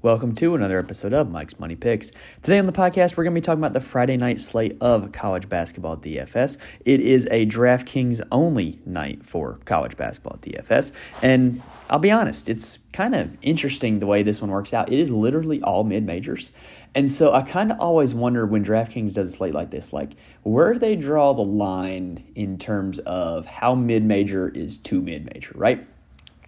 Welcome to another episode of Mike's Money Picks. Today on the podcast, we're going to be talking about the Friday night slate of college basketball DFS. It is a DraftKings only night for college basketball DFS. And I'll be honest, it's kind of interesting the way this one works out. It is literally all mid majors. And so I kind of always wonder when DraftKings does a slate like this, like where they draw the line in terms of how mid major is too mid major, right?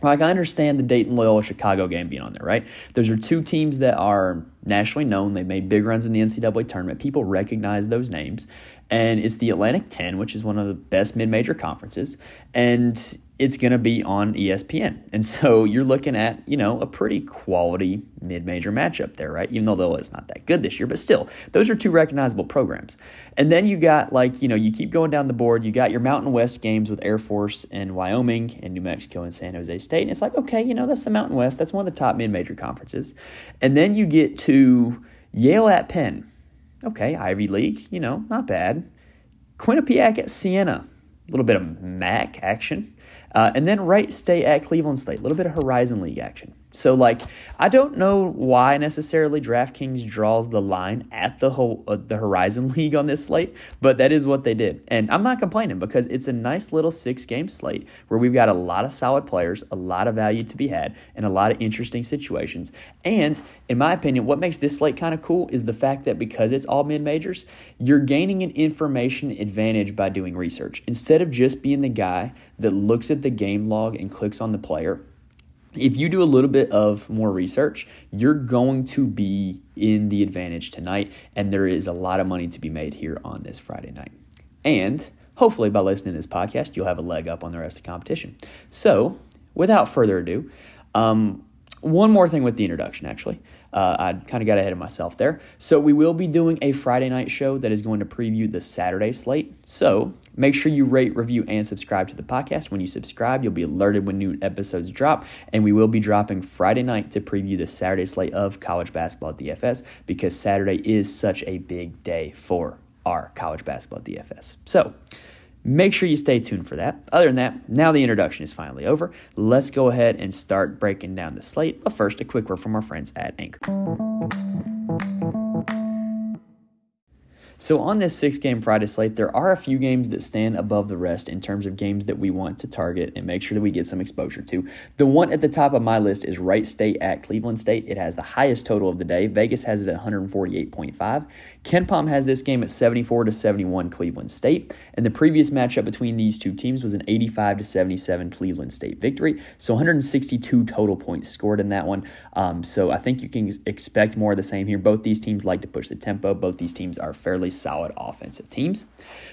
Like I understand the Dayton Loyola Chicago game being on there, right? Those are two teams that are nationally known. They made big runs in the NCAA tournament. People recognize those names. And it's the Atlantic 10, which is one of the best mid major conferences. And it's going to be on ESPN. And so you're looking at, you know, a pretty quality mid-major matchup there, right? Even though it's not that good this year, but still, those are two recognizable programs. And then you got like, you know, you keep going down the board, you got your Mountain West games with Air Force and Wyoming and New Mexico and San Jose State. And it's like, okay, you know, that's the Mountain West. That's one of the top mid-major conferences. And then you get to Yale at Penn. Okay, Ivy League, you know, not bad. Quinnipiac at Siena. A little bit of MAC action. Uh, and then Wright State at Cleveland State, a little bit of Horizon League action. So, like, I don't know why necessarily DraftKings draws the line at the whole uh, the Horizon League on this slate, but that is what they did, and I'm not complaining because it's a nice little six game slate where we've got a lot of solid players, a lot of value to be had, and a lot of interesting situations. And in my opinion, what makes this slate kind of cool is the fact that because it's all mid majors, you're gaining an information advantage by doing research instead of just being the guy that looks at the game log and clicks on the player if you do a little bit of more research, you're going to be in the advantage tonight, and there is a lot of money to be made here on this Friday night. And hopefully, by listening to this podcast, you'll have a leg up on the rest of the competition. So, without further ado, um, one more thing with the introduction, actually. Uh, I kind of got ahead of myself there. So, we will be doing a Friday night show that is going to preview the Saturday slate. So, make sure you rate, review, and subscribe to the podcast. When you subscribe, you'll be alerted when new episodes drop. And we will be dropping Friday night to preview the Saturday slate of college basketball at DFS because Saturday is such a big day for our college basketball DFS. So, Make sure you stay tuned for that. Other than that, now the introduction is finally over. Let's go ahead and start breaking down the slate. But first, a quick word from our friends at Anchor. So, on this six game Friday slate, there are a few games that stand above the rest in terms of games that we want to target and make sure that we get some exposure to. The one at the top of my list is Wright State at Cleveland State. It has the highest total of the day. Vegas has it at 148.5. KenPom has this game at 74 to 71 Cleveland State. And the previous matchup between these two teams was an 85 to 77 Cleveland State victory. So, 162 total points scored in that one. Um, so, I think you can expect more of the same here. Both these teams like to push the tempo, both these teams are fairly solid offensive teams.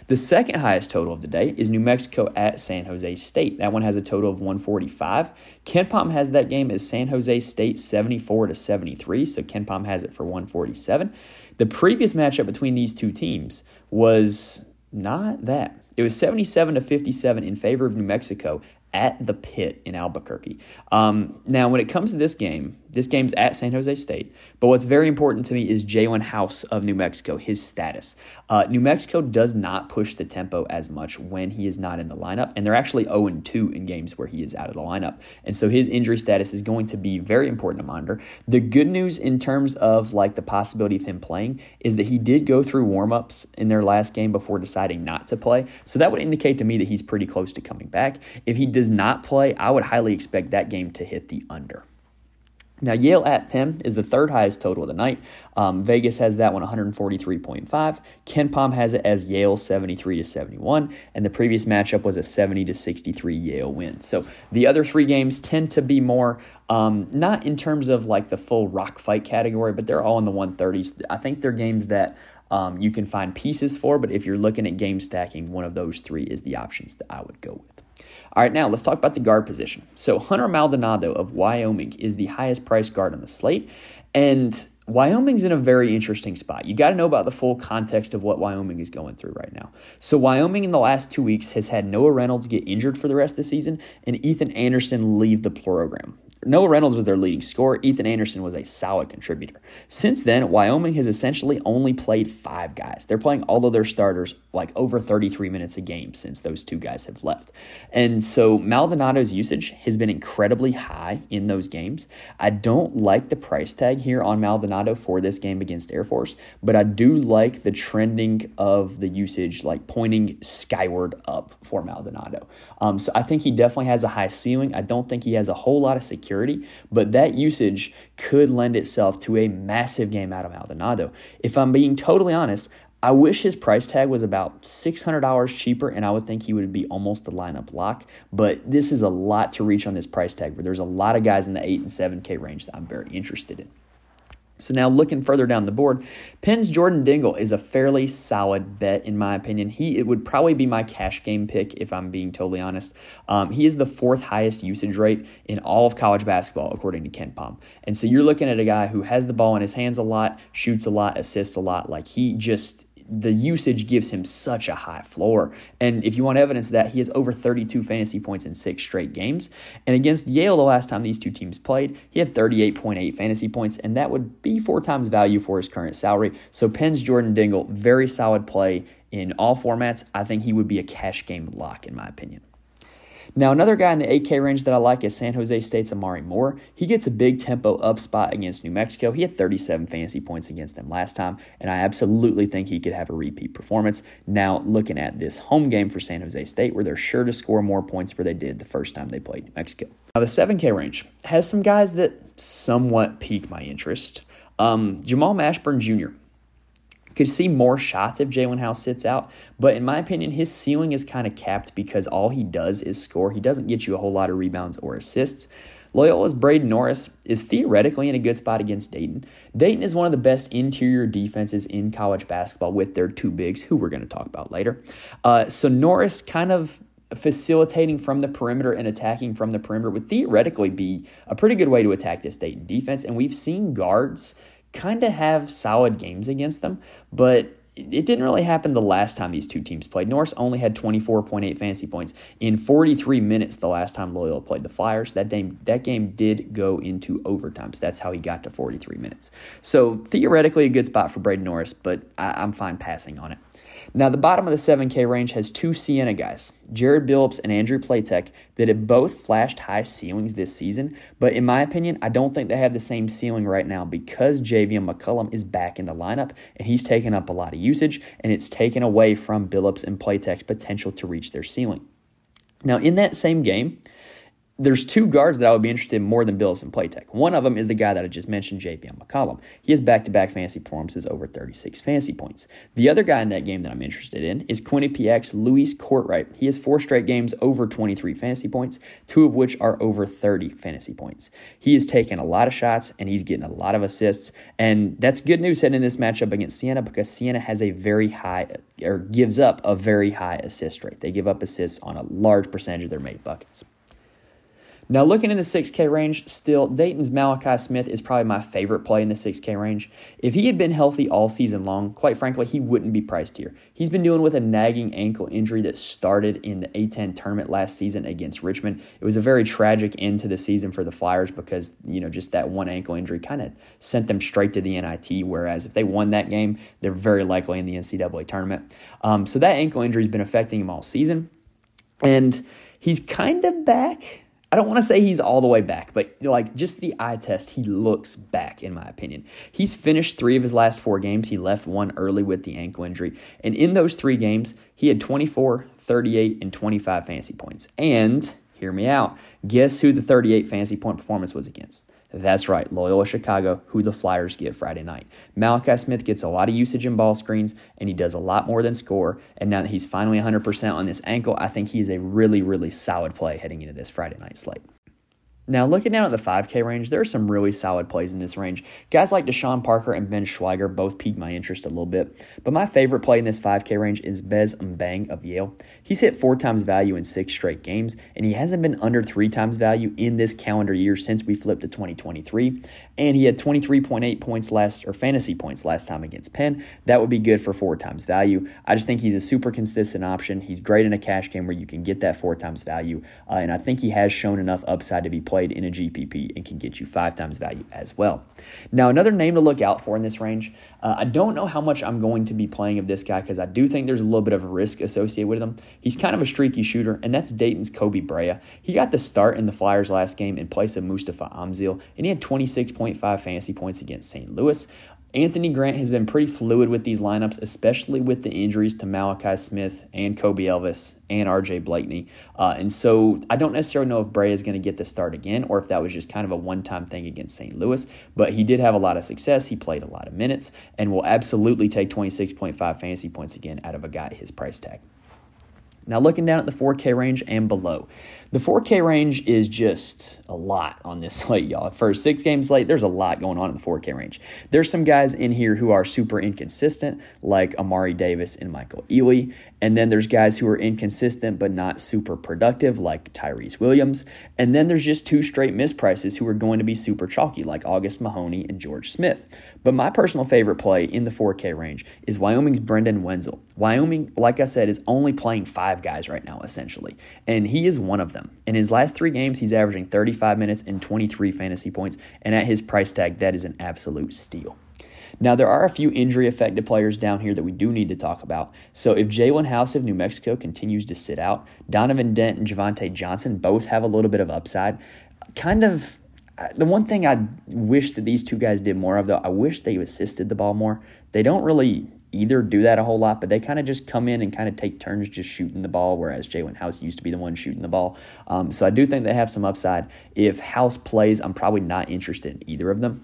The second highest total of the day is New Mexico at San Jose State. That one has a total of 145. KenPom has that game as San Jose State 74 to 73, so KenPom has it for 147. The previous matchup between these two teams was not that. It was 77 to 57 in favor of New Mexico at the pit in Albuquerque. Um, now, when it comes to this game, this game's at San Jose State. But what's very important to me is Jaelen House of New Mexico, his status. Uh, New Mexico does not push the tempo as much when he is not in the lineup, and they're actually 0 2 in games where he is out of the lineup. And so his injury status is going to be very important to monitor. The good news in terms of like the possibility of him playing is that he did go through warmups in their last game before deciding not to play. So that would indicate to me that he's pretty close to coming back. If he does not play, I would highly expect that game to hit the under. Now, Yale at Penn is the third highest total of the night. Um, Vegas has that one 143.5. KenPom has it as Yale 73 to 71, and the previous matchup was a 70 to 63 Yale win. So the other three games tend to be more um, not in terms of like the full rock fight category, but they're all in the 130s. I think they're games that um, you can find pieces for, but if you're looking at game stacking, one of those three is the options that I would go with. All right, now let's talk about the guard position. So Hunter Maldonado of Wyoming is the highest priced guard on the slate, and Wyoming's in a very interesting spot. You got to know about the full context of what Wyoming is going through right now. So, Wyoming in the last two weeks has had Noah Reynolds get injured for the rest of the season and Ethan Anderson leave the program. Noah Reynolds was their leading scorer. Ethan Anderson was a solid contributor. Since then, Wyoming has essentially only played five guys. They're playing all of their starters like over 33 minutes a game since those two guys have left. And so Maldonado's usage has been incredibly high in those games. I don't like the price tag here on Maldonado for this game against Air Force, but I do like the trending of the usage, like pointing skyward up for Maldonado. Um, so I think he definitely has a high ceiling. I don't think he has a whole lot of security, but that usage could lend itself to a massive game out of Maldonado. If I'm being totally honest, I wish his price tag was about $600 cheaper, and I would think he would be almost the lineup lock. But this is a lot to reach on this price tag, where there's a lot of guys in the 8 and 7K range that I'm very interested in. So now looking further down the board, Penn's Jordan Dingle is a fairly solid bet in my opinion. He it would probably be my cash game pick if I'm being totally honest. Um, he is the fourth highest usage rate in all of college basketball according to KenPom. And so you're looking at a guy who has the ball in his hands a lot, shoots a lot, assists a lot. Like he just the usage gives him such a high floor. And if you want evidence of that, he has over 32 fantasy points in six straight games. And against Yale, the last time these two teams played, he had 38.8 fantasy points, and that would be four times value for his current salary. So Penn's Jordan Dingle, very solid play in all formats. I think he would be a cash game lock, in my opinion. Now, another guy in the 8K range that I like is San Jose State's Omari Moore. He gets a big tempo up spot against New Mexico. He had 37 fantasy points against them last time, and I absolutely think he could have a repeat performance. Now, looking at this home game for San Jose State, where they're sure to score more points where they did the first time they played New Mexico. Now, the 7K range has some guys that somewhat pique my interest. Um, Jamal Mashburn Jr. Could see more shots if Jaelen House sits out, but in my opinion, his ceiling is kind of capped because all he does is score. He doesn't get you a whole lot of rebounds or assists. Loyola's Braden Norris is theoretically in a good spot against Dayton. Dayton is one of the best interior defenses in college basketball with their two bigs, who we're going to talk about later. Uh, so Norris kind of facilitating from the perimeter and attacking from the perimeter would theoretically be a pretty good way to attack this Dayton defense. And we've seen guards kind of have solid games against them, but it didn't really happen the last time these two teams played. Norris only had 24.8 fantasy points in 43 minutes the last time Loyola played the Flyers. That game, that game did go into overtime, so that's how he got to 43 minutes. So theoretically a good spot for Braden Norris, but I, I'm fine passing on it. Now, the bottom of the 7K range has two Siena guys, Jared Billups and Andrew Platek, that have both flashed high ceilings this season. But in my opinion, I don't think they have the same ceiling right now because Javian McCollum is back in the lineup and he's taken up a lot of usage and it's taken away from Billups and Platek's potential to reach their ceiling. Now, in that same game, there's two guards that I would be interested in more than Billups and Platek. One of them is the guy that I just mentioned, Javian McCollum. He has back-to-back fantasy performances over 36 fantasy points. The other guy in that game that I'm interested in is Quinnipiac's Luis Kortright. He has four straight games over 23 fantasy points, two of which are over 30 fantasy points. He is taking a lot of shots and he's getting a lot of assists, and that's good news heading in this matchup against Siena because Siena has a very high or gives up a very high assist rate. They give up assists on a large percentage of their made buckets. Now, looking in the 6K range, still, Dayton's Malachi Smith is probably my favorite play in the 6K range. If he had been healthy all season long, quite frankly, he wouldn't be priced here. He's been dealing with a nagging ankle injury that started in the A10 tournament last season against Richmond. It was a very tragic end to the season for the Flyers because, you know, just that one ankle injury kind of sent them straight to the NIT, whereas if they won that game, they're very likely in the NCAA tournament. Um, so that ankle injury has been affecting him all season. And he's kind of back I don't want to say he's all the way back, but like just the eye test, he looks back, in my opinion. He's finished three of his last four games. He left one early with the ankle injury. And in those three games, he had 24, 38, and 25 fantasy points. And hear me out. Guess who the 38 fantasy point performance was against? That's right, Loyola Chicago, who the Flyers get Friday night. Malachi Smith gets a lot of usage in ball screens, and he does a lot more than score. And now that he's finally 100% on this ankle, I think he is a really, really solid play heading into this Friday night slate. Now, looking down at the 5K range, there are some really solid plays in this range. Guys like Deshaun Parker and Ben Schweiger both piqued my interest a little bit. But my favorite play in this 5K range is Bez Mbeng of Yale. He's hit four times value in six straight games, and he hasn't been under three times value in this calendar year since we flipped to 2023. And he had 23.8 points last, or fantasy points last time against Penn. That would be good for four times value. I just think he's a super consistent option. He's great in a cash game where you can get that four times value, uh, and I think he has shown enough upside to be played played in a GPP and can get you five times value as well. Now, another name to look out for in this range, uh, I don't know how much I'm going to be playing of this guy because I do think there's a little bit of a risk associated with him. He's kind of a streaky shooter, and that's Dayton's Koby Brea. He got the start in the Flyers last game in place of Mustapha Amzil, and he had 26.5 fantasy points against St. Louis. Anthony Grant has been pretty fluid with these lineups, especially with the injuries to Malachi Smith and Kobe Elvis and RJ Blakney. Uh, and so I don't necessarily know if Brea is going to get the start again or if that was just kind of a one time thing against St. Louis. But he did have a lot of success. He played a lot of minutes and will absolutely take 26.5 fantasy points again out of a guy his price tag. Now, looking down at the 4K range and below, the 4K range is just a lot on this slate, y'all. For six games slate, there's a lot going on in the 4K range. There's some guys in here who are super inconsistent, like Amari Davis and Michael Eley. And then there's guys who are inconsistent but not super productive, like Tyrese Williams. And then there's just two straight misprices who are going to be super chalky, like August Mahoney and George Smith. But my personal favorite play in the 4K range is Wyoming's Brendan Wenzel. Wyoming, like I said, is only playing five guys right now, essentially. And he is one of them them. In his last three games, he's averaging 35 minutes and 23 fantasy points, and at his price tag, that is an absolute steal. Now, there are a few injury affected players down here that we do need to talk about. So, if Jaelen House of New Mexico continues to sit out, Donovan Dent and Javonte Johnson both have a little bit of upside. Kind of uh, the one thing I wish that these two guys did more of, though, I wish they assisted the ball more. They don't really either do that a whole lot, but they kind of just come in and kind of take turns just shooting the ball, whereas Jaelen House used to be the one shooting the ball. Um, so I do think they have some upside. If House plays, I'm probably not interested in either of them.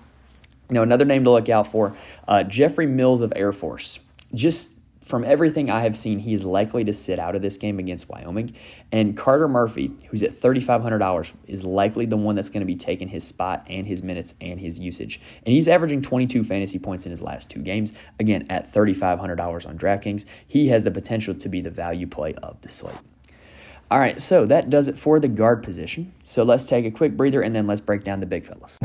Now, another name to look out for uh, Jeffrey Mills of Air Force. Just from everything I have seen, he is likely to sit out of this game against Wyoming. And Carter Murphy, who's at $3,500, is likely the one that's going to be taking his spot and his minutes and his usage. And he's averaging 22 fantasy points in his last two games. Again, at $3,500 on DraftKings, he has the potential to be the value play of the slate. All right, so that does it for the guard position. So let's take a quick breather and then let's break down the big fellas.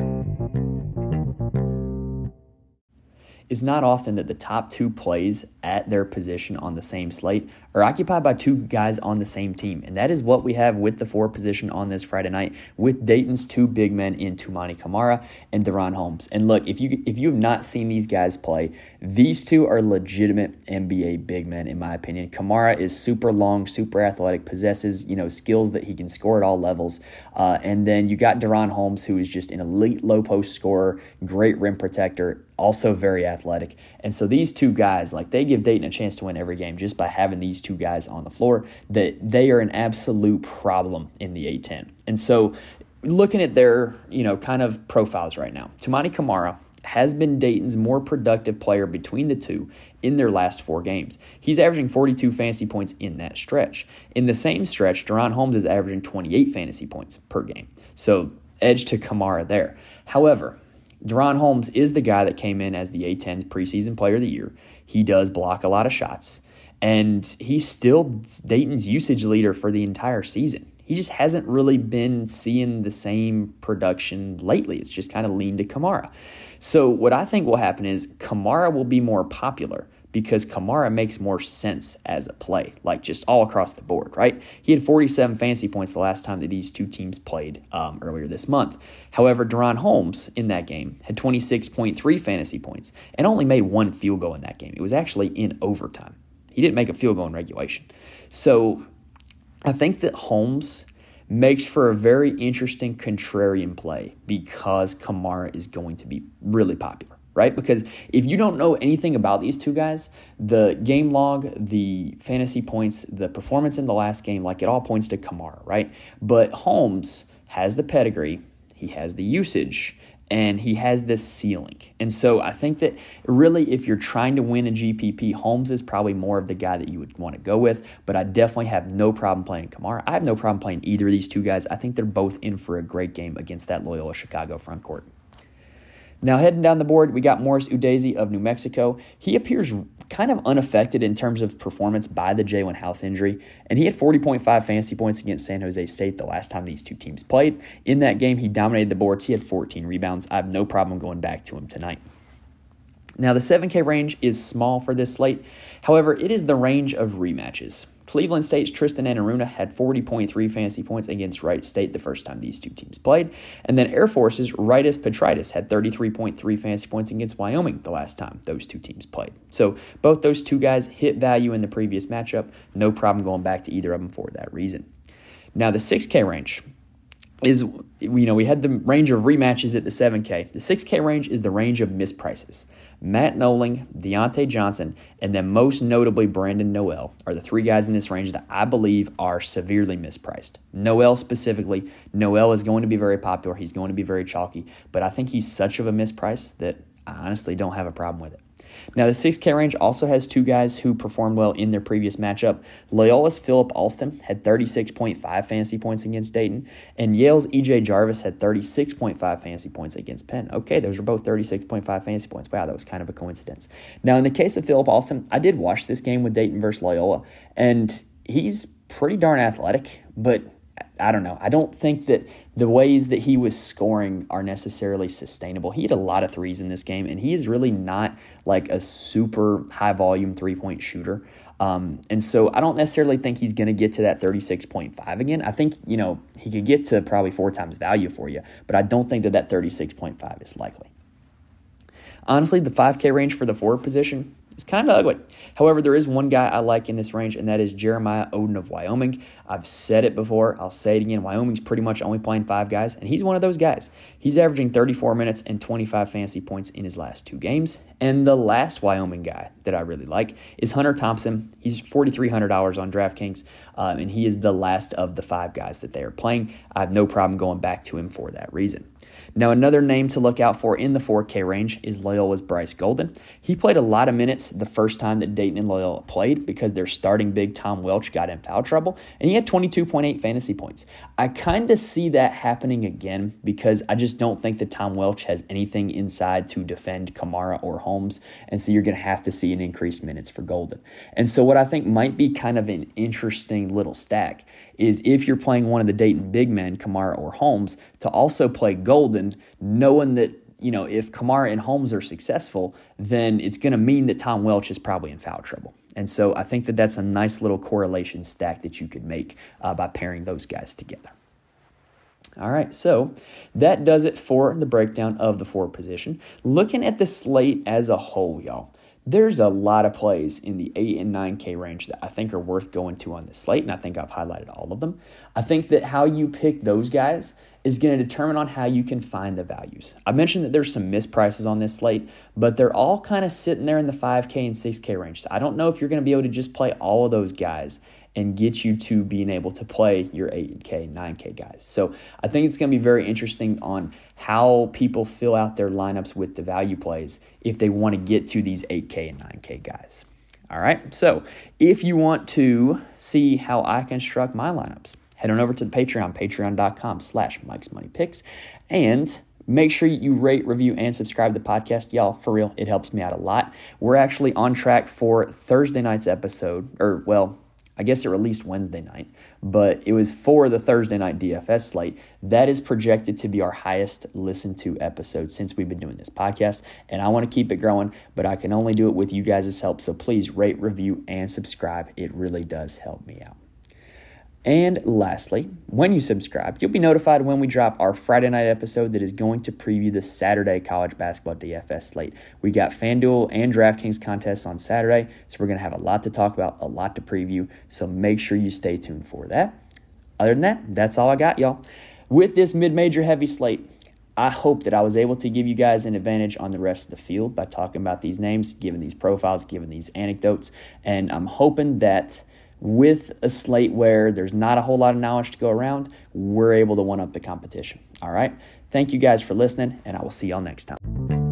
It's not often that the top two plays at their position on the same slate are occupied by two guys on the same team. And that is what we have with the four position on this Friday night with Dayton's two big men in Toumani Camara and DaRon Holmes. And look, if you if you have not seen these guys play, these two are legitimate NBA big men in my opinion. Camara is super long, super athletic, possesses, you know, skills that he can score at all levels. Uh, and then you got DaRon Holmes who is just an elite low post scorer, great rim protector, also very athletic. And so these two guys, like they give Dayton a chance to win every game just by having these two guys on the floor, that they are an absolute problem in the A10. And so looking at their, you know, kind of profiles right now, Toumani Camara has been Dayton's more productive player between the two in their last four games. He's averaging 42 fantasy points in that stretch. In the same stretch, DaRon Holmes is averaging 28 fantasy points per game. So edge to Camara there. However, DaRon Holmes is the guy that came in as the A10 preseason player of the year. He does block a lot of shots, and he's still Dayton's usage leader for the entire season. He just hasn't really been seeing the same production lately. It's just kind of leaned to Camara. So, what I think will happen is Camara will be more popular because Camara makes more sense as a play, like just all across the board, right? He had 47 fantasy points the last time that these two teams played um, earlier this month. However, DaRon Holmes in that game had 26.3 fantasy points and only made one field goal in that game. It was actually in overtime. He didn't make a field goal in regulation. So I think that Holmes makes for a very interesting contrarian play because Camara is going to be really popular right? Because if you don't know anything about these two guys, the game log, the fantasy points, the performance in the last game, like it all points to Camara, right? But Holmes has the pedigree, he has the usage, and he has this ceiling. And so I think that really, if you're trying to win a GPP, Holmes is probably more of the guy that you would want to go with. But I definitely have no problem playing Camara. I have no problem playing either of these two guys. I think they're both in for a great game against that Loyola Chicago front court. Now, heading down the board, we got Morris Udeze of New Mexico. He appears kind of unaffected in terms of performance by the Jaelen House injury, and he had 40.5 fantasy points against San Jose State the last time these two teams played. In that game, he dominated the boards. He had 14 rebounds. I have no problem going back to him tonight. Now, the 7K range is small for this slate. However, it is the range of rematches. Cleveland State's Tristan Enaruna had 40.3 fantasy points against Wright State the first time these two teams played. And then Air Force's Rytis Petraitis had 33.3 fantasy points against Wyoming the last time those two teams played. So both those two guys hit value in the previous matchup. No problem going back to either of them for that reason. Now, the 6K range is, you know, we had the range of rematches at the 7K. The 6K range is the range of misprices. Matt Knowling, Deante Johnson, and then most notably Brandon Noel are the three guys in this range that I believe are severely mispriced. Noel specifically, Noel is going to be very popular. He's going to be very chalky, but I think he's such of a misprice that I honestly don't have a problem with it. Now, the 6K range also has two guys who performed well in their previous matchup. Loyola's Philip Alston had 36.5 fantasy points against Dayton, and Yale's EJ Jarvis had 36.5 fantasy points against Penn. Okay, those are both 36.5 fantasy points. Wow, that was kind of a coincidence. Now, in the case of Philip Alston, I did watch this game with Dayton versus Loyola, and he's pretty darn athletic, but I don't know. I don't think that the ways that he was scoring are necessarily sustainable. He had a lot of threes in this game, and he is really not like a super high volume three point shooter. Um, and so I don't necessarily think he's going to get to that 36.5 again. I think, you know, he could get to probably four times value for you, but I don't think that that 36.5 is likely. Honestly, the 5K range for the forward position, it's kind of ugly. However, there is one guy I like in this range, and that is Jeremiah Oden of Wyoming. I've said it before, I'll say it again. Wyoming's pretty much only playing five guys, and he's one of those guys. He's averaging 34 minutes and 25 fantasy points in his last two games. And the last Wyoming guy that I really like is Hunter Thompson. He's $4,300 on DraftKings, um, and he is the last of the five guys that they are playing. I have no problem going back to him for that reason. Now, another name to look out for in the 4K range is Loyola's Bryce Golden. He played a lot of minutes the first time that Dayton and Loyola played because their starting big Tom Welch got in foul trouble, and he had 22.8 fantasy points. I kind of see that happening again because I just don't think that Tom Welch has anything inside to defend Camara or Holmes, and so you're going to have to see an increased minutes for Golden. And so, what I think might be kind of an interesting little stack is if you're playing one of the Dayton big men, Camara or Holmes, to also play Golden, knowing that you know if Camara and Holmes are successful, then it's going to mean that Tom Welch is probably in foul trouble. And so I think that that's a nice little correlation stack that you could make uh, by pairing those guys together. All right, so that does it for the breakdown of the forward position. Looking at the slate as a whole, y'all, there's a lot of plays in the 8 and 9K range that I think are worth going to on this slate, and I think I've highlighted all of them. I think that how you pick those guys is going to determine on how you can find the values. I mentioned that there's some misprices on this slate, but they're all kind of sitting there in the 5K and 6K range. So I don't know if you're going to be able to just play all of those guys and get you to being able to play your 8K, 9K guys. So I think it's going to be very interesting on how people fill out their lineups with the value plays if they want to get to these 8K and 9K guys. All right, so if you want to see how I construct my lineups, head on over to the Patreon, patreon.com slash Mike's Money Picks, and make sure you rate, review, and subscribe to the podcast. Y'all, for real, it helps me out a lot. We're actually on track for Thursday night's episode, or well, I guess it released Wednesday night, but it was for the Thursday night DFS slate. That is projected to be our highest listened to episode since we've been doing this podcast. And I want to keep it growing, but I can only do it with you guys' help. So please rate, review, and subscribe. It really does help me out. And lastly, when you subscribe, you'll be notified when we drop our Friday night episode that is going to preview the Saturday college basketball DFS slate. We got FanDuel and DraftKings contests on Saturday, so we're going to have a lot to talk about, a lot to preview. So make sure you stay tuned for that. Other than that, that's all I got, y'all. With this mid major heavy slate, I hope that I was able to give you guys an advantage on the rest of the field by talking about these names, giving these profiles, giving these anecdotes, and I'm hoping that with a slate where there's not a whole lot of knowledge to go around, we're able to one up the competition. All right. Thank you guys for listening, and I will see y'all next time.